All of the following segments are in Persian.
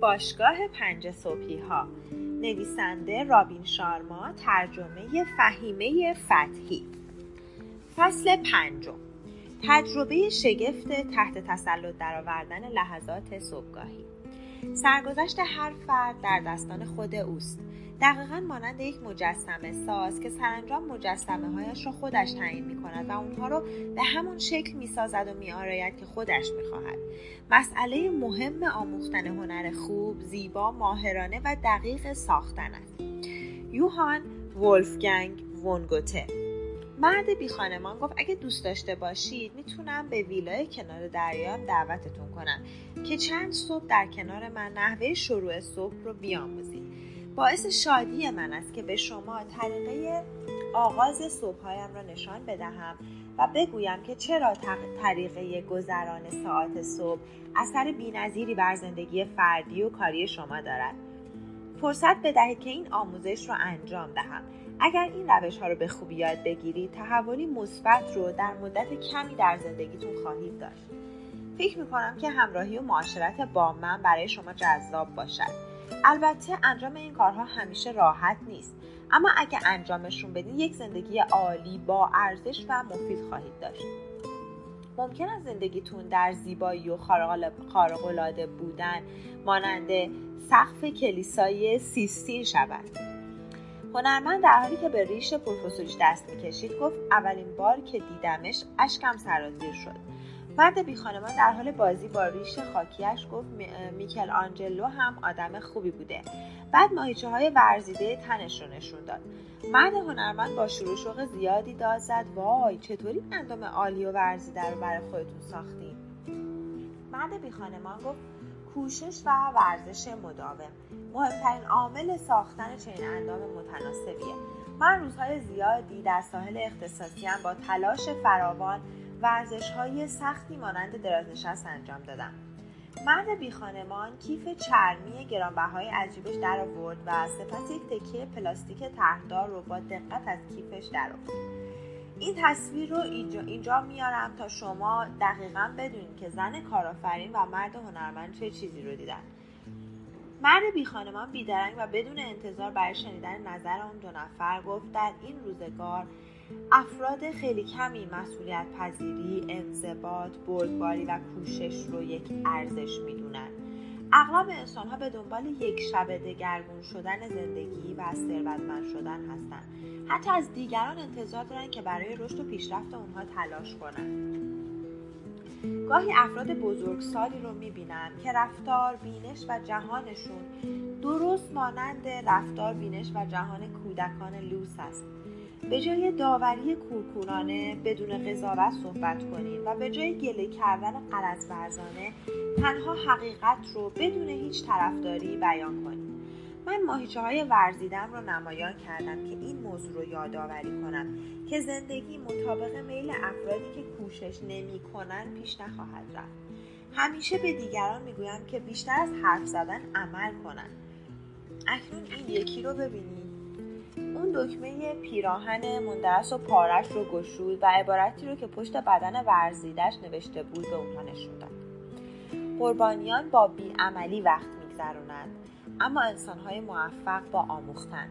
باشگاه پنج صبحی ها نویسنده رابین شارما ترجمه فهیمه فتحی. فصل پنجم. تجربه شگفت تحت تسلط درآوردن لحظات صبحگاهی. سرگذشت هر فرد در دستان خود اوست دقیقا مانند یک مجسمه ساز که سرانجام مجسمه هایش را خودش تعیین می کند و اونها رو به همون شکل می سازد و می آراید که خودش می خواهد. مسئله مهم آموختن هنر خوب، زیبا، ماهرانه و دقیق ساختن است. یوهان ولفگنگ ونگوته مرد بی خانمان گفت اگه دوست داشته باشید می‌تونم به ویلای کنار دریام دعوتتون کنم که چند صبح در کنار من نحوه شروع صبح رو بیاموزید. باعث شادی من است که به شما طریقه آغاز صبحهایم را نشان بدهم و بگویم که چرا طریقه گذران ساعت صبح اثر بینظیری بر زندگی فردی و کاری شما دارد. فرصت بدهید که این آموزش را انجام دهم. اگر این روش ها رو به خوبی یاد بگیرید تحولی مثبت رو در مدت کمی در زندگیتون خواهید داشت. فکر می‌کنم که همراهی و معاشرت با من برای شما جذاب باشد. البته انجام این کارها همیشه راحت نیست اما اگه انجامشون بدین یک زندگی عالی با ارزش و مفید خواهید داشت. ممکن است زندگیتون در زیبایی و خارق‌العاده بودن مانند سقف کلیسای سیستین شود. هنرمند در حالی که به ریش پروفسوریش دست می‌کشید گفت اولین بار که دیدمش اشکم سرازیر شد. مرد بی خانمان در حال بازی با ریش خاکیش گفت میکل آنجلو هم آدم خوبی بوده. بعد ماهیچه های ورزیده تنش رو نشون داد. مرد هنرمند با شروع شوق زیادی داد زد وای چطوری اندام عالی و ورزیده رو برای خودتون ساختیم مرد بی خانمان گفت کوشش و ورزش مداوم. مهمترین عامل ساختن چنین اندام متناسبیه. من روزهای زیادی در ساحل اختصاصی با تلاش فراوان ورزش های سختی مانند درازنشست انجام دادم. مرد بی خانمان کیف چرمی گرانبهای عجیبش در آورد و سپس یک تکیه پلاستیک تهدار رو با دقت از کیفش در آورد. این تصویر رو اینجا, اینجا میارم تا شما دقیقا بدونید که زن کارآفرین و مرد هنرمند چه چیزی رو دیدن. مرد بی خانمان بیدرنگ و بدون انتظار برای شنیدن نظر اون دو نفر گفت در این روزگار افراد خیلی کمی مسئولیت پذیری، انضباط، بردباری و کوشش رو یک ارزش می‌دونن. اغلب انسان ها به دنبال یک شب دگرگون شدن زندگی و ثروتمند شدن هستند. حتی از دیگران انتظار دارن که برای رشد و پیشرفت اونها تلاش کنن. گاهی افراد بزرگسالی رو می‌بینم که رفتار بینش و جهانشون درست مانند رفتار بینش و جهان کودکان لوس است. به جای داوری کورکورانه بدون قضاوت صحبت کنید و به جای گله کردن قرض ورزانه تنها حقیقت رو بدون هیچ طرفداری بیان کنید من ماهیچه های ورزیدم رو نمایان کردم که این موضوع رو یادآوری کنم که زندگی مطابق میل افرادی که کوشش نمی کنن پیش نخواهد رفت. همیشه به دیگران می‌گویم که بیشتر از حرف زدن عمل کنند اکنون این یکی رو ببینید. اون دکمه پیراهن مندرس و پارش رو گشود و عبارتی رو که پشت بدن ورزیدش نوشته بود به اونها نشون داد قربانیان با بیعملی وقت میگذرونند. اما انسانهای موفق با آموختن.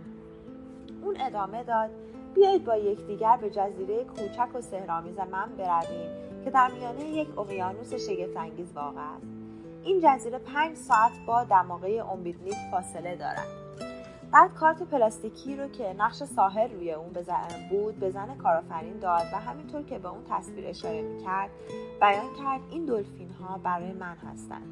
اون ادامه داد بیایید با یکدیگر به جزیره کوچک و سهرامیز من برویم که در میانه یک اقیانوس شگفتانگیز واقع است. این جزیره پنج ساعت با دماغه امیدنیک فاصله دارد. بعد کارت پلاستیکی رو که نقش ساحل روی اون بود به زن کارآفرین داد و همینطور که به اون تصویر اشاره می‌کرد بیان کرد این دلفین ها برای من هستند.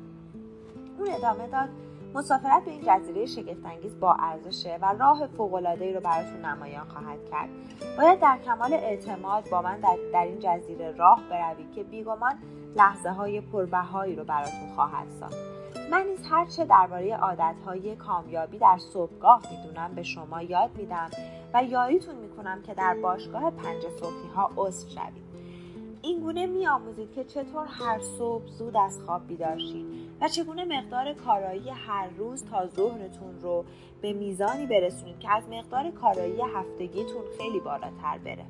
اون ادامه داد مسافرت به این جزیره شگفتانگیز با ارزشه و راه فوق‌العاده‌ای رو براتون نمایان خواهد کرد. باید در کمال اعتماد با من در, در این جزیره راه بروید که بیگمان لحظه های پربهایی رو براتون خواهد ساخت. من نیز هرچه درباره عادتهای کامیابی در صبحگاه می‌دونم به شما یاد میدم و یاریتون می‌کنم که در باشگاه پنج صبحی ها عضو شوید. این گونه میآموزید که چطور هر صبح زود از خواب بیدار شید. چگونه مقدار کارایی هر روز تا ظهرتون رو به میزانی برسونید که از مقدار کارایی هفتگیتون خیلی بالاتر بره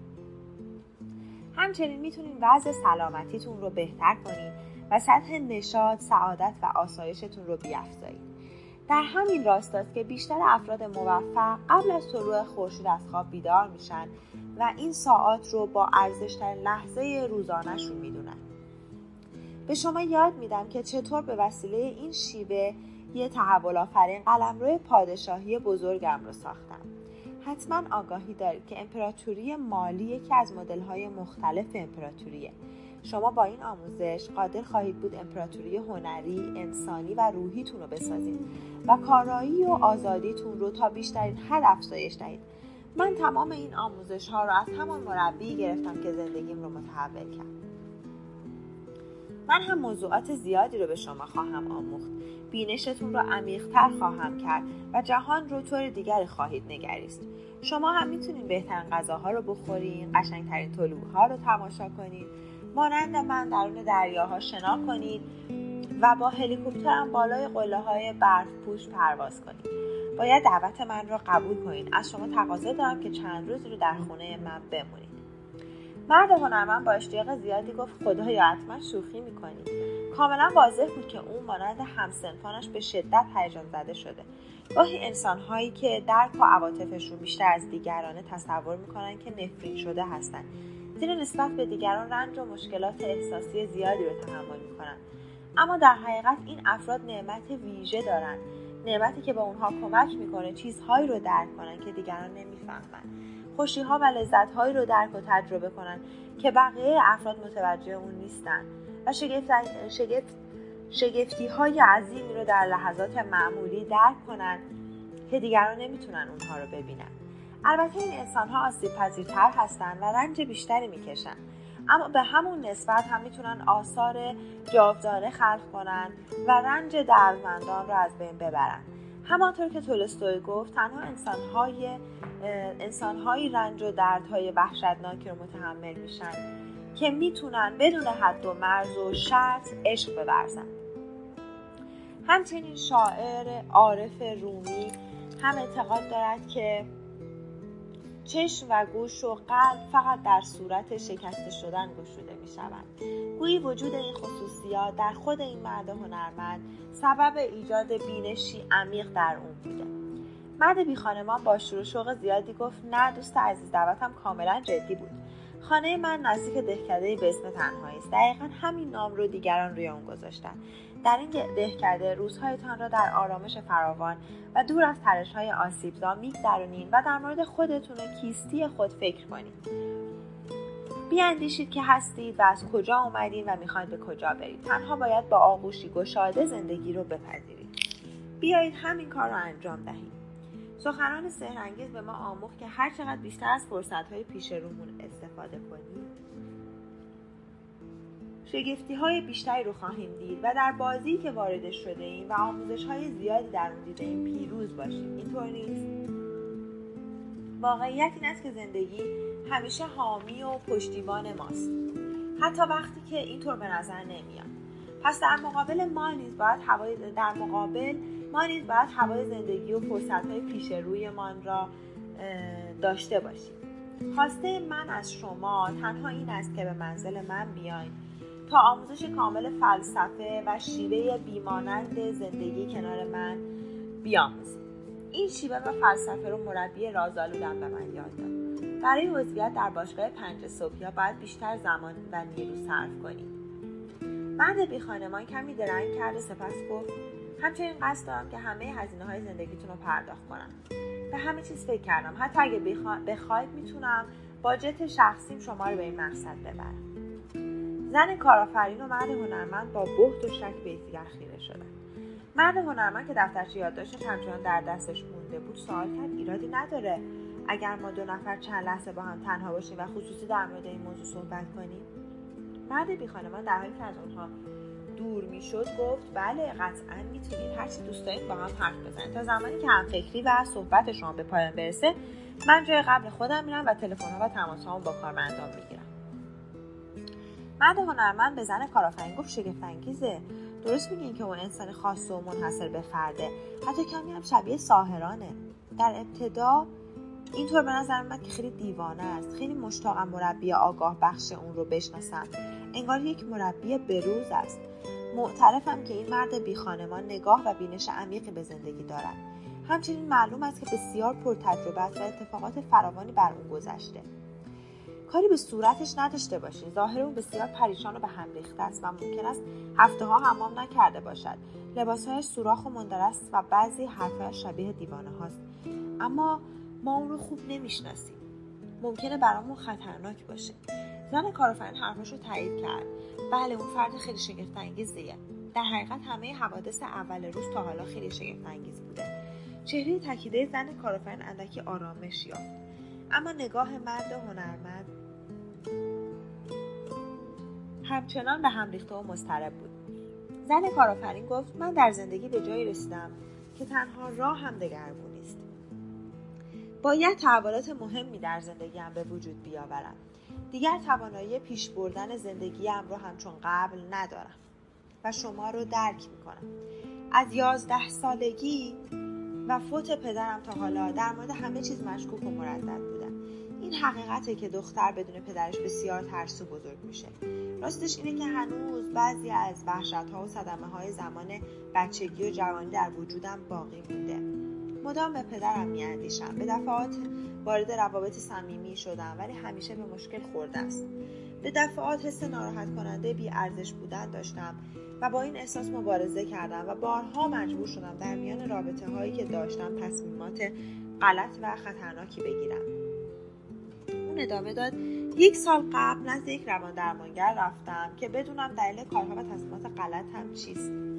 همچنین می‌تونید وضع سلامتیتون رو بهتر کنید و سطح نشاط، سعادت و آسایشتون رو بیافزایید. در همین راستاست که بیشتر افراد موفق قبل از طلوع خورشید از خواب بیدار میشن و این ساعات رو با ارزشترین لحظه روزانهشون می‌دونن. به شما یاد میدم که چطور به وسیله این شیوه یه تحول آفرین قلمرو پادشاهی بزرگم رو ساختم. حتما آگاهی دارید که امپراتوری مالی یکی از مدل‌های مختلف امپراتوریه. شما با این آموزش قادر خواهید بود امپراتوری هنری، انسانی و روحیتون رو بسازید و کارایی و آزادیتون رو تا بیشترین حد افزایش دهید. من تمام این آموزش ها رو از همان مربی گرفتم که زندگیم رو متحول کرد. من هم موضوعات زیادی رو به شما خواهم آموخت. بینشتون رو عمیقتر خواهم کرد و جهان رو طور دیگری خواهید نگریست. شما هم می‌تونید بهترین غذاها رو بخورین، قشنگترین طلوعها رو تماشا کنید مانند من درون دریاها شنا کنید و با هلیکوپترم بالای قله های برف پوش پرواز کنید باید دعوت من را قبول کنید از شما تقاضا دارم که چند روز رو در خونه من بمونید مرد هنرمند با اشتیاق زیادی گفت خدایا حتما شوخی می‌کنید کاملا واضح بود که او مانند همسنفانش به شدت هیجان زده شده. گاهی انسانهایی که درک و عواطفشون بیشتر از دیگرانه تصور می‌کنن که نفرین شده هستند زیرا نسبت به دیگران رنج و مشکلات احساسی زیادی رو تحمل می‌کنن. اما در حقیقت این افراد نعمت ویژه دارند نعمتی که به اونها کمک می‌کنه چیزهایی رو درک کنن که دیگران نمی‌فهمن. خوشیها و لذتهایی رو درک و تجربه کنن که بقیه افراد متوجه اون نیستن و شگفت, شگفت شگفتی های عظیمی رو در لحظات معمولی درک کنن که دیگران نمی‌تونن اونها رو ببینن. البته این انسان ها آسیب پذیرتر هستند و رنج بیشتری می‌کشن. اما به همون نسبت هم می‌تونن آثار جاودانه خلق کنن و رنج دردمندان رو از بین ببرن. همانطور که تولستوی گفت تنها انسانهای انسانهایی رنج و دردهای وحشتناکی رو متحمل میشن که می‌تونن بدون حد و مرز و شرط عشق بورزن همچنین شاعر عارف رومی هم اعتقاد دارد که چشم و گوش و قلب فقط در صورت شکسته شدن گشوده می شوند. گویی وجود این خصوصیات در خود این مرد هنرمند سبب ایجاد بینشی عمیق در اون بوده. مرد بی خانمان با شروع شوق زیادی گفت نه دوست عزیز دعوتم کاملا جدی بود. خانه من نزدیک دهکده به اسم تنهایی است. دقیقا همین نام رو دیگران روی اون گذاشتن. در این دهکده روزهایتان را در آرامش فراوان و دور از ترش های آسیبزا میگذرونید و در مورد خودتون و کیستی خود فکر کنید بیاندیشید که هستید و از کجا اومدید و می‌خواید به کجا برید. تنها باید با آغوشی گشاده زندگی رو بپذیرید. بیایید همین کار رو انجام دهید سخنان سهرنگیز به ما آموخت که هر چقدر بیشتر از فرصت پیش رومون استفاده کنیم. شگفتی های بیشتری رو خواهیم دید و در بازی که وارد شده ایم و آموزش های زیادی در اون دیده ایم پیروز باشیم. اینطور نیست. واقعیت این است که زندگی همیشه حامی و پشتیبان ماست. حتی وقتی که اینطور به نظر نمیاد. پس در مقابل ما نیز باید هوای در مقابل ما نیز باید هوای زندگی و فرصت های پیش رویمان را داشته باشیم. خواسته من از شما تنها این است که به منزل من بیاین تا آموزش کامل فلسفه و شیوه بیمانند زندگی کنار من بیاموزید این شیوه و فلسفه رو مربی رازآلودم به من یاد داد. برای عضویت در باشگاه پنج صبحیا باید بیشتر زمان و نیرو صرف کنید مرد بی خانمان کمی درنگ کرد و سپس گفت همچنین قصد دارم که همه هزینه های زندگیتون رو پرداخت کنم. به همه چیز فکر کردم. حتی اگه بخواید می‌تونم با جت شخصیم شما رو به این مقصد ببرم. زن کارآفرین و مرد هنرمند با بهت و شک به یکدیگر خیره شدن مرد هنرمند که دفترچه یادداشتش همچنان در دستش مونده بود سوال کرد ایرادی نداره اگر ما دو نفر چند لحظه با هم تنها باشیم و خصوصی در مورد این موضوع صحبت کنیم؟ مرد بی خانمان در حالی که از اونها دور می‌شد گفت بله قطعا می‌تونید هرچی دوست دارید با هم حرف بزنید. تا زمانی که هم فکری و صحبت شما به پایان برسه من جای قبل خودم میرم و تلفن ها و تماس با کارمندان می‌گیرم. مرد هنرمند به زن کارآفرین گفت شگفت انگیزه درست میگین که اون انسان خاص و منحصر به فرده. حتی کمی هم شبیه ساهرانه. در ابتدا اینطور به نظر من که خیلی دیوانه است. خیلی مشتاقم مربی آگاه بخش اون رو بشناسم. انگار یک مربی بروز است. معترفم که این مرد بی خانمان نگاه و بینش عمیقی به زندگی دارد. همچنین معلوم است که بسیار پرتجربه است و اتفاقات فراوانی بر اون گذشته. کاری به صورتش نداشته باشین. ظاهر او بسیار پریشان و به هم ریخته است و ممکن است هفته ها حمام نکرده باشد. لباسهایش سوراخ و مندرست و بعضی حرفهایش شبیه دیوانه هاست. اما ما اون رو خوب نمی‌شناسیم. ممکنه برامون خطرناک باشه. زن کارآفرین حرفش رو تایید کرد. بله اون فرد خیلی شگفت انگیزیه در حقیقت همه حوادث اول روز تا حالا خیلی شگفت انگیز بوده. چهره تکیده زن کارآفرین اندکی آرامش یافت. اما نگاه مرد هنرمند همچنان به هم ریخته و مضطرب بود. زن کارآفرین گفت من در زندگی به جایی رسیدم که تنها راه هم دگرگونی است. باید تحولات مهمی در زندگیم به وجود بیاورم. دیگر توانایی پیش بردن زندگیم رو همچون قبل ندارم و شما رو درک می‌کنم. از یازده سالگی و فوت پدرم تا حالا در مورد همه چیز مشکوک و مردد بودم. این حقیقته که دختر بدون پدرش بسیار ترسو بزرگ میشه. راستش اینه که هنوز بعضی از وحشت ها و صدمه های زمان بچگی و جوانی در وجودم باقی مونده. مدام به پدرم میاندیشم. به دفعات وارد روابط صمیمی شدم ولی همیشه به مشکل خورده است. به دفعات حس ناراحت کننده بی ارزش بودن داشتم و با این احساس مبارزه کردم و بارها مجبور شدم در میان رابطه هایی که داشتم تصمیمات غلط و خطرناکی بگیرم. اون ادامه داد یک سال قبل نزد یک روان درمانگر رفتم که بدونم دلیل کارها و تصمیمات غلط هم چیست.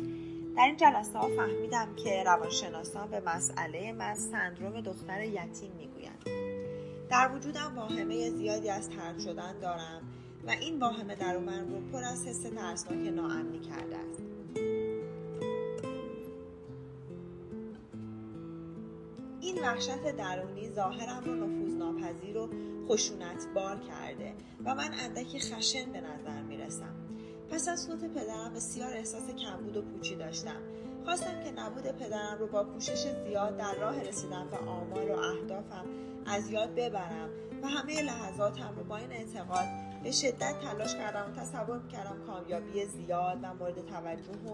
در این جلسه ها فهمیدم که روانشناسان به مسئله من سندروم دختر یتیم می‌گویند. در وجودم واهمه زیادی از ترد شدن دارم و این واهمه در من رو پر از حس ترسناک ناامنی کرده است. این وحشت درونی ظاهرم رو نفوذناپذیر و خشونت بار کرده و من اندکی خشن به نظر می‌رسم. پس از فوت پدرم بسیار احساس کمبود و پوچی داشتم خواستم که نبود پدرم رو با پوشش زیاد در راه رسیدن به آمال و اهدافم از یاد ببرم و همه لحظاتم رو با این اعتقاد به شدت تلاش کردم و تصور کردم کامیابی زیاد و مورد توجه و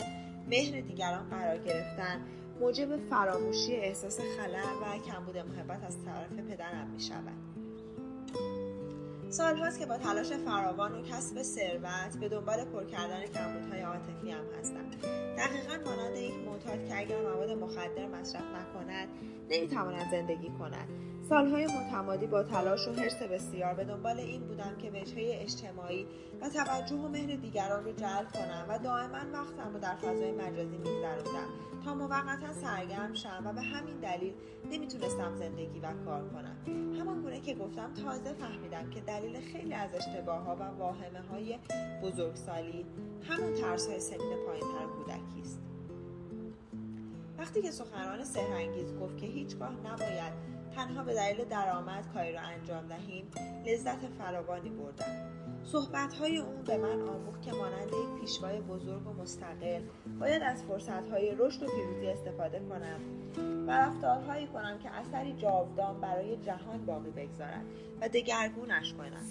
مهر دیگران قرار گرفتن موجب فراموشی احساس خلع و کمبود محبت از طرف پدرم می شود. سالهاست که با تلاش فراوان و کسب ثروت به دنبال پر کردن کمبودهای عاطفی هم هستم. دقیقا مانند یک معتاد که اگر مواد مخدر مصرف نکند نمی‌تواند زندگی کند. سالهای متمادی با تلاش و حرس بسیار به دنبال این بودم که وجهه اجتماعی و توجه و مهر دیگران رو جلب کنم و دائما وقتم رو در فضای مجازی میگذراندم تا موقتا سرگرم شم و به همین دلیل نمی‌تونستم زندگی و کار کنم. همان گونه که گفتم تازه فهمیدم که دلیل خیلی از اشتباه ها و واهمه های بزرگسالی همون ترس های سنین پایین تر کودکی است. وقتی که سخنران سهرانگیز گفت که هیچگاه نباید تنها به دلیل درآمد کاری را انجام دهیم لذت فراوانی بردم صحبتهای او به من آموخت که مانند یک پیشوای بزرگ و مستقل باید از فرصتهای رشد و پیروزی استفاده کنم و رفتارهایی کنم که اثری جاودان برای جهان باقی بگذارد و دگرگونش کنم.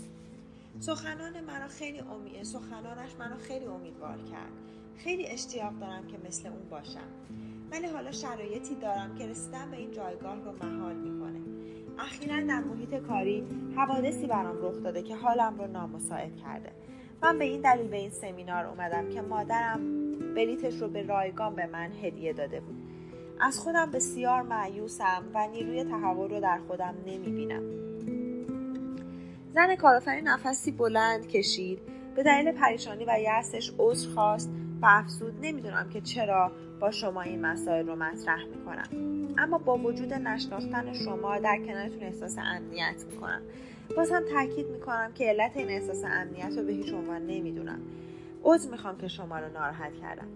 سخنان مرا خیلی امید سخنانش مرا خیلی امیدوار کرد. خیلی اشتیاق دارم که مثل اون باشم. ولی حالا شرایطی دارم که رسیدن به این جایگاه رو محال می‌کنه. اخیرا در محیط کاری حوادثی برام رخ داده که حالم رو نامساعد کرده. من به این دلیل به این سمینار اومدم که مادرم بلیتش رو به رایگان به من هدیه داده بود. از خودم بسیار معیوسم و نیروی تحول رو در خودم نمی‌بینم. زن کارآفرین نفسی بلند کشید. به دلیل پریشانی و یأسش عذر خواست و افزود. نمی‌دونم که چرا با شما این مسائل رو مطرح می‌کنم. اما با وجود نشناختن شما در کنارتون احساس امنیت می‌کنم. باز هم تاکید می‌کنم که علت این احساس امنیت رو به هیچ عنوان نمی‌دونم. عذر می‌خوام که شما رو ناراحت کردم.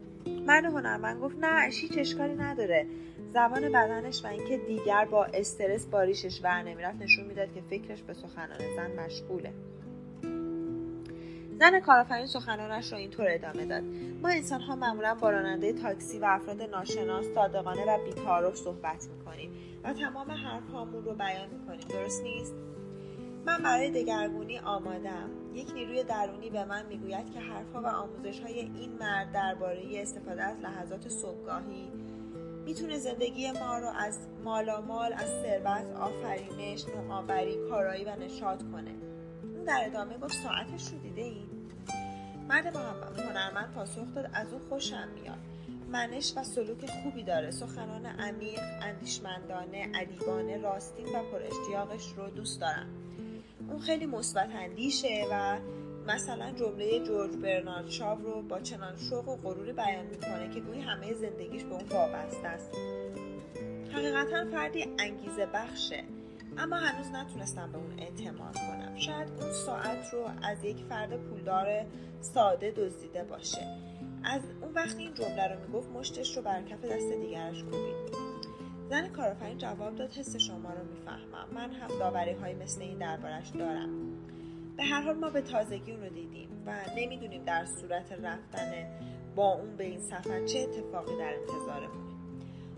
من هنرمند گفت نه هیچ اشکالی نداره. زبان بدنش و اینکه دیگر با استرس باریشش ور نمی‌رفت نشون می‌داد که فکرش به سخنان زن مشغوله. زن کارآفرین سخنانش را اینطور ادامه داد. ما انسان ها معمولا با راننده تاکسی و افراد ناشناس صادقانه و بیتعارف صحبت می‌کنیم و تمام حرفهامون رو بیان می‌کنیم. درست نیست؟ من برای دگرگونی آمادم یک نیروی درونی به من می‌گوید که حرفها و آموزش های این مرد درباره استفاده از لحظات صبحگاهی می‌تونه زندگی ما رو از مالامال از ثروت آفرینش نوآوری کارایی و نشاط کنه. اون در ادامه گفت ساعتش رو دیده این مرد هنرمند پاسخ داد از او خوشم میاد. منش و سلوک خوبی داره. سخنان عمیق اندیشمندانه ادیبانه راستین و پر رو دوست دارم. اون خیلی مثبت اندیشه و مثلا جمله جورج برنارد شاو رو با چنان شوق و غروری بیان می‌کنه که گویی همه زندگیش به اون وابسته است. حقیقتا فردی انگیزه بخشه. اما هنوز نتونستم به اون اعتماد کنم. شاید اون ساعت رو از یک فرد پولدار ساده دزدیده باشه. از اون وقتی این جمله رو می‌گفت مشتش رو بر کف دست دیگرش کوبید. زن کارآفرین جواب داد حس شما رو می‌فهمم. من هم داوری های مثل این دربارش دارم. به هر حال ما به تازگی اون رو دیدیم و نمی‌دونیم در صورت رفتن با اون به این سفر چه اتفاقی در انتظارمونه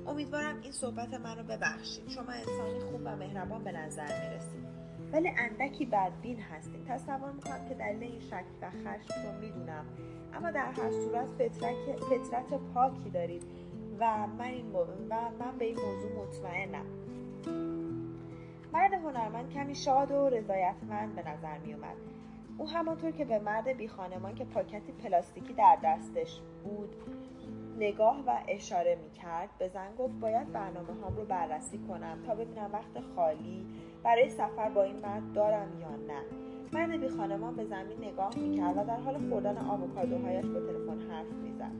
امیدوارم این صحبت من رو ببخشید. شما انسانی خوب و مهربان به نظر می‌رسید. ولی اندکی بدبین هستیم. تصور می‌کنم که دلیل این شک و خشم رو می‌دونم. اما در هر صورت فطرت پاکی دارید و من, این و من به این موضوع مطمئنم. مرد هنرمند کمی شاد و رضایتمند به نظر می اومد. او همانطور که به مرد بی خانمان که پاکتی پلاستیکی در دستش بود نگاه و اشاره می کرد به زن گفت باید برنامه هام رو بررسی کنم تا ببینم وقت خالی برای سفر با این مرد دارم یا نه؟ مرد بی خانمان به زمین نگاه می کرد و در حال خوردن آووکادوهایش با تلفن حرف می‌زد.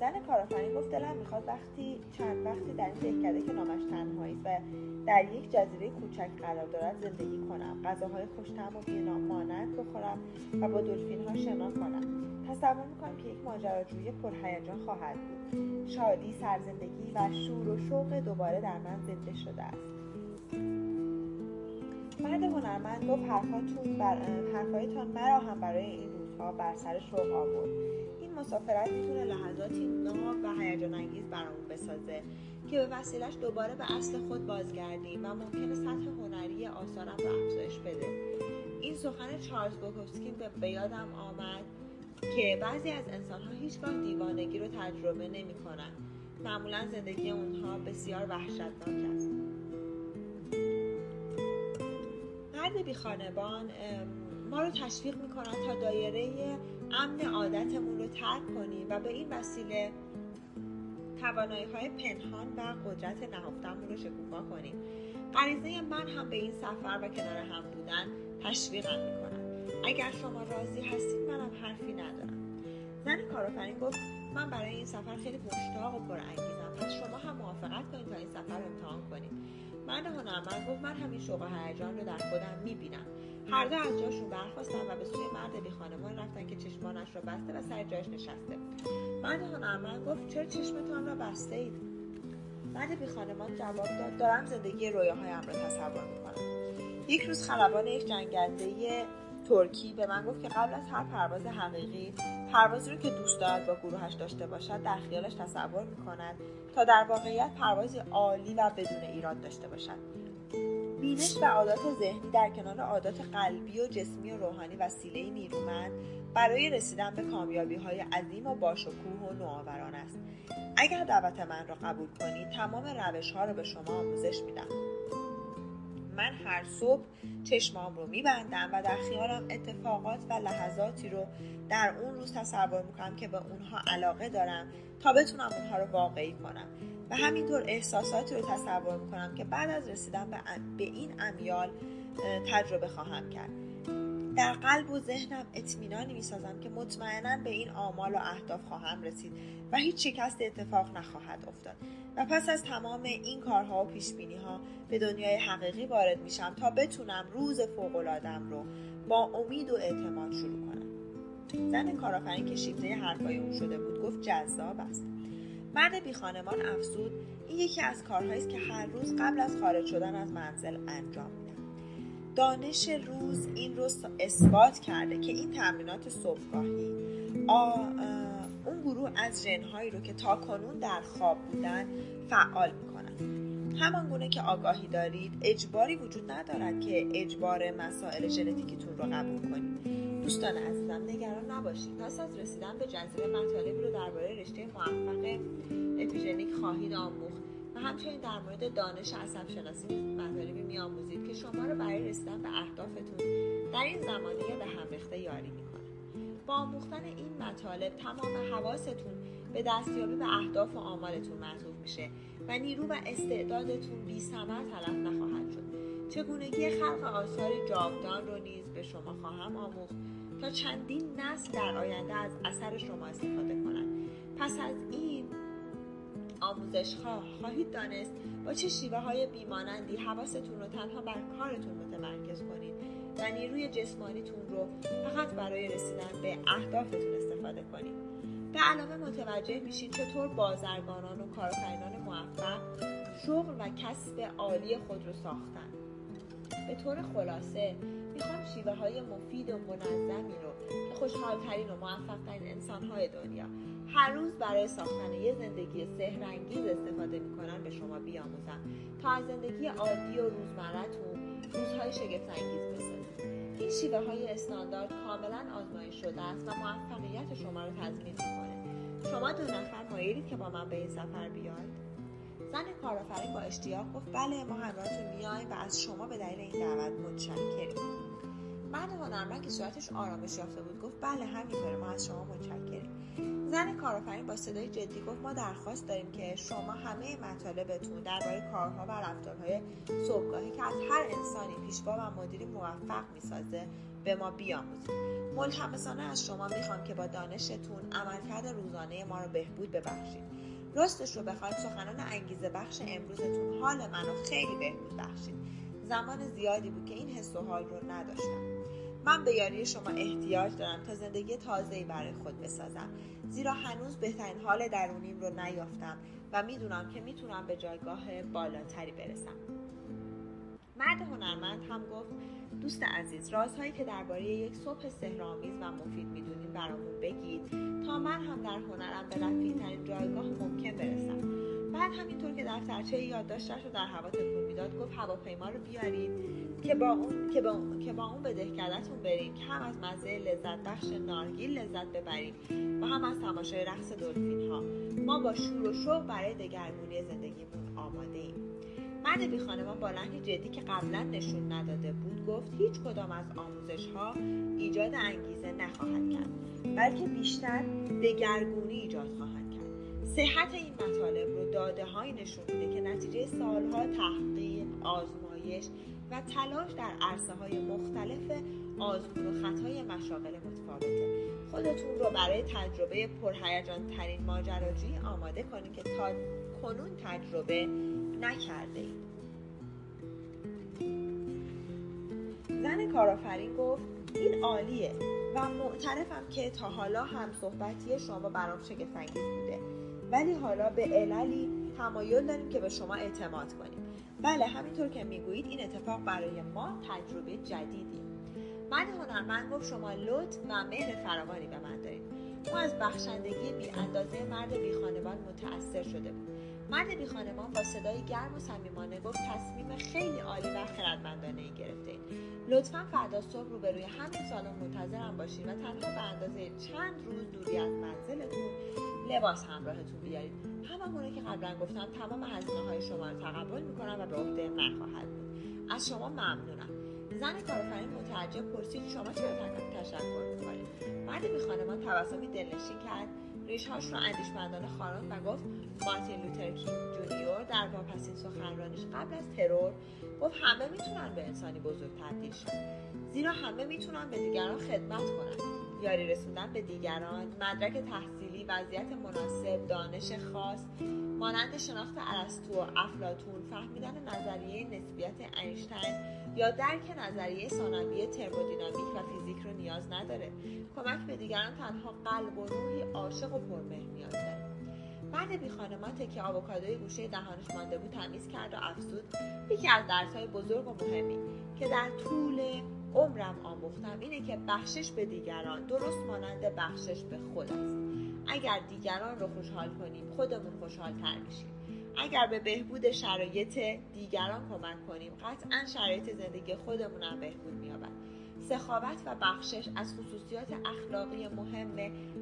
زن کارآفرین گفت دلم می‌خواد وقتی چند وقتی در این دهکده که نامش تنهایی و در یک جزیره کوچک قرار دارد زندگی کنم. غذاهای خوشتم و بینامانند بخورم و با دلفین ها شنا کنم. تصور می‌کنم که یک ماجراجویی پرهیجان خواهد بود. شادی سرزندگی و شور و شوق دوباره در من زنده شده است. مرد هنرمند گفت حرفاتون بر... حرفهایتان مرا هم برای این روزها بر سر شوق آورد. مسافرت می‌تونه لحظاتی ناب و هیجان انگیز برامون بسازه که به وسیلش دوباره به اصل خود بازگردیم و ممکنه سطح هنری آثارم رو افزایش بده. این سخن چارلز بوکوفسکی به یادم آمد که بعضی از انسانها هیچگاه دیوانگی رو تجربه نمی‌کنن. معمولا زندگی اونها بسیار وحشتناک است. مرد بی خانبان ما رو تشویق می‌کنن تا دایره امن عادتمون رو ترک کنیم و به این وسیله توانایی های پنهان و قدرت نهفتمون رو شکوفا کنیم. غریزه من هم به این سفر و کنار هم بودن تشویقم می‌کنم اگر شما راضی هستید منم حرفی ندارم. زن کارآفرین گفت من برای این سفر خیلی مشتاق و پرانگیزم پس شما هم موافقت کنید تا این سفر رو امتحان کنید. مرد هنرمند گفت من همین شوق و هیجان رو در خودم می‌بینم. هر دو از جاشون برخواستن و به سوی مرد بی خانمان رفتن که چشمانش را بسته و سر جایش نشسته. مرد هنرمند گفت چرا چشمتان را بسته اید؟ مرد بی خانمان جواب داد دارم زندگی رویاهایم را تصور می‌کنم. یک روز خلبان یک جنگنده ترکی به من گفت که قبل از هر پرواز حقیقی پروازی رو که دوست دارد با گروهش داشته باشد در خیالش تصور می‌کند تا در واقعیت پروازی عالی و بدون ایراد داشته باشد. بینش و عادات ذهنی در کنار عادات قلبی و جسمی و روحانی وسیله نیرومند برای رسیدن به کامیابی های عظیم و باشکوه و نوآوران است. اگر دعوت من را قبول کنید تمام روش ها را به شما آموزش میدم. من هر صبح چشمام رو میبندم و در خیالم اتفاقات و لحظاتی رو در اون روز تصور می‌کنم که به اونها علاقه دارم تا بتونم اونها رو واقعی کنم. و همینطور احساساتی رو تصور می‌کنم که بعد از رسیدن به این امیال تجربه خواهم کرد. در قلب و ذهنم اطمینانی می‌سازم که مطمئنا به این آمال و اهداف خواهم رسید و هیچ شکست اتفاق نخواهد افتاد. و پس از تمام این کارها و پیش ها به دنیای حقیقی وارد میشم تا بتونم روز فوق رو با امید و اعتماد شروع کنم. زن کارآفرین که شیفته حرفای اون شده بود گفت جذاب است. مرد بی خانمان افزود. این یکی از کارهایی است که هر روز قبل از خارج شدن از منزل انجام دانش روز این رو اثبات کرده که این تمرینات صبحگاهی. اون گروه از جنهایی رو که تا کنون در خواب بودن فعال می‌کنن. همان گونه که آگاهی دارید اجباری وجود ندارد که اجبار مسائل ژنتیکیتون رو قبول کنید. دوستان عزیزم نگران نباشید. پس از رسیدن به جزیره مطالبی رو درباره رشته موفق اپیژنیک خواهید آموخت. و همچنین در مورد دانش عصب شناسی مطالبی میآموزید که شما رو برای رسیدن به اهدافتون در این زمانه به هم ریخته یاری می‌کنه. با آموختن این مطالب تمام حواستون به دستیابی به اهداف و آمالتون معطوف میشه و نیرو و استعدادتون بی ثمر تلف نخواهد شد. چگونگی خلق آثاری جاودان رو نیز به شما خواهم آموخت تا چندین نسل در آینده از اثر شما استفاده کنند. پس از این آموزش خواه خواهید دانست با چه شیوه های بیمانندی حواستون رو تنها بر کارتون متمرکز کنید. و نیروی جسمانیتون رو فقط برای رسیدن به اهدافتون استفاده کنید. به علاوه متوجه میشید چطور بازرگانان و کارآفرینان موفق شغل و کسب عالی خود رو ساختن. به طور خلاصه می‌خوام شیوه های مفید و منظمی رو که خوشحالترین و موفقترین انسانهای دنیا هر روز برای ساختن یه زندگی سهرنگیز استفاده می‌کنن به شما بیاموزم تا از زندگی عادی و روزمرتون روزهای شگفتانگیز بسازید این شیوه های استاندارد کاملا آزمایش شده است و موفقیت شما رو تضمین می‌کنه. شما دو نفر مایلید که با من به این سفر بیاید؟ زن کارآفرین با اشتیاق گفت بله ما همراهتون میایم و از شما به دلیل این دعوت متشکریم. مرد هنرمند که صورتش آرامش یافته بود گفت بله همینطوره ما از شما متشکریم. زن کارآفرین با صدای جدی گفت ما درخواست داریم که شما همه مطالبتون درباره کارها و رفتارهای صبحگاهی که از هر انسانی پیشوا و مدیری موفق می‌سازه به ما بیاموزید. ملتمسانه از شما می‌خوام که با دانشتون عملکرد روزانه ما رو بهبود ببخشید. راستش رو بخواید سخنان انگیزه بخش امروزتون حال منو خیلی بهبود بخشید. زمان زیادی بود که این حس و حال رو نداشتم. من به یاری شما احتیاج دارم تا زندگی تازه‌ای برای خود بسازم. زیرا هنوز بهترین حال درونیم رو نیافتم و می‌دونم که می‌تونم به جایگاه بالاتری برسم. مرد هنرمند هم گفت دوست عزیز رازهایی که درباره یک صبح سهرآمیز و مفید می‌دونید برامون بگید تا من هم در هنرم به رفیعترین جایگاه ممکن برسم. بعد همینطور که دفترچه یادداشتش رو در هوا تکون می‌داد گفت هواپیما رو بیارید که با اون که با اون که با اون به دهکدهتون بریم که هم از مزه لذت بخش نارگیل لذت ببریم و هم از تماشای رقص دلفین ها ما با شور و شوق برای دگرگونی زندگیمون آماده ایم مرد بی خانمان با لحنی جدی که قبلا نشون نداده بود گفت هیچ کدام از آموزش ها ایجاد انگیزه نخواهد کرد بلکه بیشتر دگرگونی ایجاد خواهد صحت این مطالب رو داده های نشون میده که نتیجه سالها تحقیق آزمایش و تلاش در عرصه های مختلف آزمون و خطای مشاغل متفاوته. خودتون رو برای تجربه پرهیجان ترین ماجراجویی آماده کنید که تا کنون تجربه نکرده اید. زن کارآفرین گفت این عالیه و معترفم که تا حالا هم صحبتی شما برام شگفتانگیز بوده. ولی حالا به عللی تمایل داریم که به شما اعتماد کنیم. بله همینطور که می‌گویید این اتفاق برای ما تجربه جدیدی. مرد هنرمند گفت شما لطف و مهر فراوانی به من دارید. ما از بخشندگی بی اندازه مرد بی خانمان متأثر شده بود مرد بی خانمان با صدای گرم و صمیمانه گفت تصمیم خیلی عالی و خردمندانه ای گرفته لطفا فردا صبح روبروی همین سالن منتظرم باشید و تنها به اندازه چند روز دوری از منزلتون لباس همراهتون بیارید. همونگونه که قبلا گفتم تمام هزینه های شما رو تقبل می‌کنم و به عهده من خواهد بود. از شما ممنونم. زن کارآفرین متعجب پرسید شما چرا تشکر می‌کنید؟ مرد بی خانمان تبسمی دلنشین کرد ریشهاش رو اندیشمندانه خاراند و گفت مارتین لوتر کینگ جونیور در واپسین سخنرانیش قبل از ترور گفت همه می‌تونن به انسانی بزرگ تبدیل شن. زیرا همه می‌تونن به دیگران خدمت کنن. یاری رسوندن به دیگران مدرک وضعیت مناسب دانش خاص مانند شناخت ارسطو و افلاتون فهمیدن نظریه نسبیت اینشتین یا درک نظریه ثانویه ترمودینامیک و فیزیک رو نیاز نداره. کمک به دیگران تنها قلب و روحی عاشق و پرمهر نیاز داره مرد بی تکه آووکادوی گوشه دهانش مانده بود تمیز کرد و افزود. یکی از درسهای بزرگ و مهمی که در طول عمرم آموختم اینه که بخشش به دیگران درست مانند بخشش به خود است اگر دیگران رو خوشحال کنیم خودمون خوشحال تر میشیم. اگر به بهبود شرایط دیگران کمک کنیم قطعا شرایط زندگی خودمون هم بهبود مییابد. سخاوت و بخشش از خصوصیات اخلاقی مهم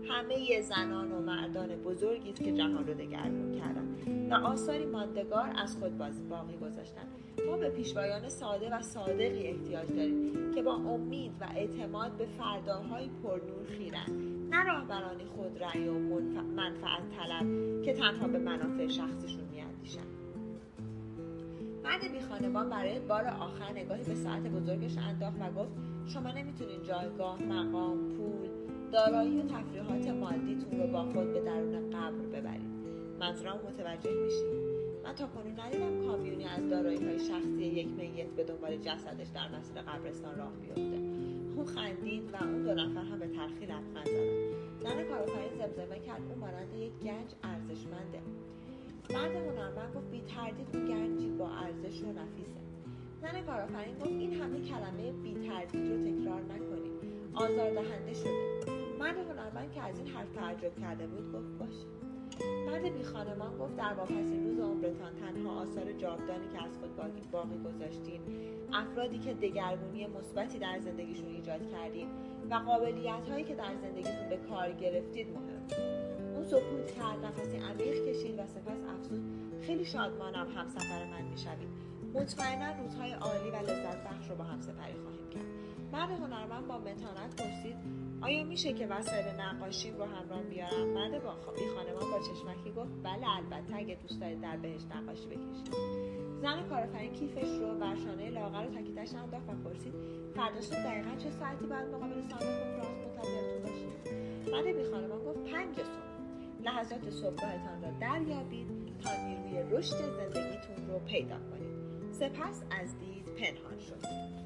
همه زنان و مردان بزرگی است که جهان رو دگرگون کردن و آثاری ماندگار از خود باز باقی گذاشتن. ما به پیشوایان ساده و صادقی احتیاج داریم که با امید و اعتماد به فرداهای پرنور خیرن. نه راهبرانی خودرأی و منفعت طلب که تنها به منافع شخصیشون میاندیشن. مرد بی خانمان برای بار آخر نگاهی به ساعت بزرگش انداخت و گفت شما نمی‌تونین جایگاه مقام پول دارایی و تفریحات مادیتون رو با خود به درون قبر ببرید. منظورم متوجه میشید من تا کنون ندیدم کامیونی از دارایی های شخصی یک میت به دنبال جسدش در مسیر قبرستان راه بیفته. او خندید و اون دو نفر هم به تلخی لبخند زدن. زن کارآفرین زمزمه کرد. اون مانند یک گنج ارزشمنده. مرد هنرمند گفت بی تردید گنجی با ارزش و نفیسه. زن کارآفرین گفت این همه کلمه بی تردید رو تکرار نکنیم آزاردهنده شده. مرد هنرمند که از این حرف تعجب کرده بود گفت باشه. مرد بی خانمان گفت در واپسین روز عمرتان تنها آثار جاودانی که از خود باقی, باقی گذاشتین افرادی که دگرگونی مثبتی در زندگیشون ایجاد کردین و قابلیت هایی که در زندگیتون به کار گرفتید مهم سکوت کرد نفسی عمیق کشید و سپس افزود. خیلی شادمانم همسفر من می‌شوید. مطمئنا روزهای عالی و لذت بخش رو با هم سپری خواهیم کرد. مرد هنرمند با متانت پرسید آیا میشه که وسایل نقاشیم رو همراه بیارم؟ مرد با خانمان با چشمکی گفت بله البته اگه دوست دارید در بهش نقاشی بکشید. زن کارآفرین کیفش رو بر شانه لاغر و تکیتش انداخت و پرسید فردا صبح دقیقا چه ساعتی باید مقابل سالن کنفرانس منتظرتون باشید؟ مرد بی خانمان گفت پنج صبح. لحظات صبحگاهتان را دریابید تا نیروی رشد زندگیتون رو پیدا کنید. سپس از دید پنهان شد.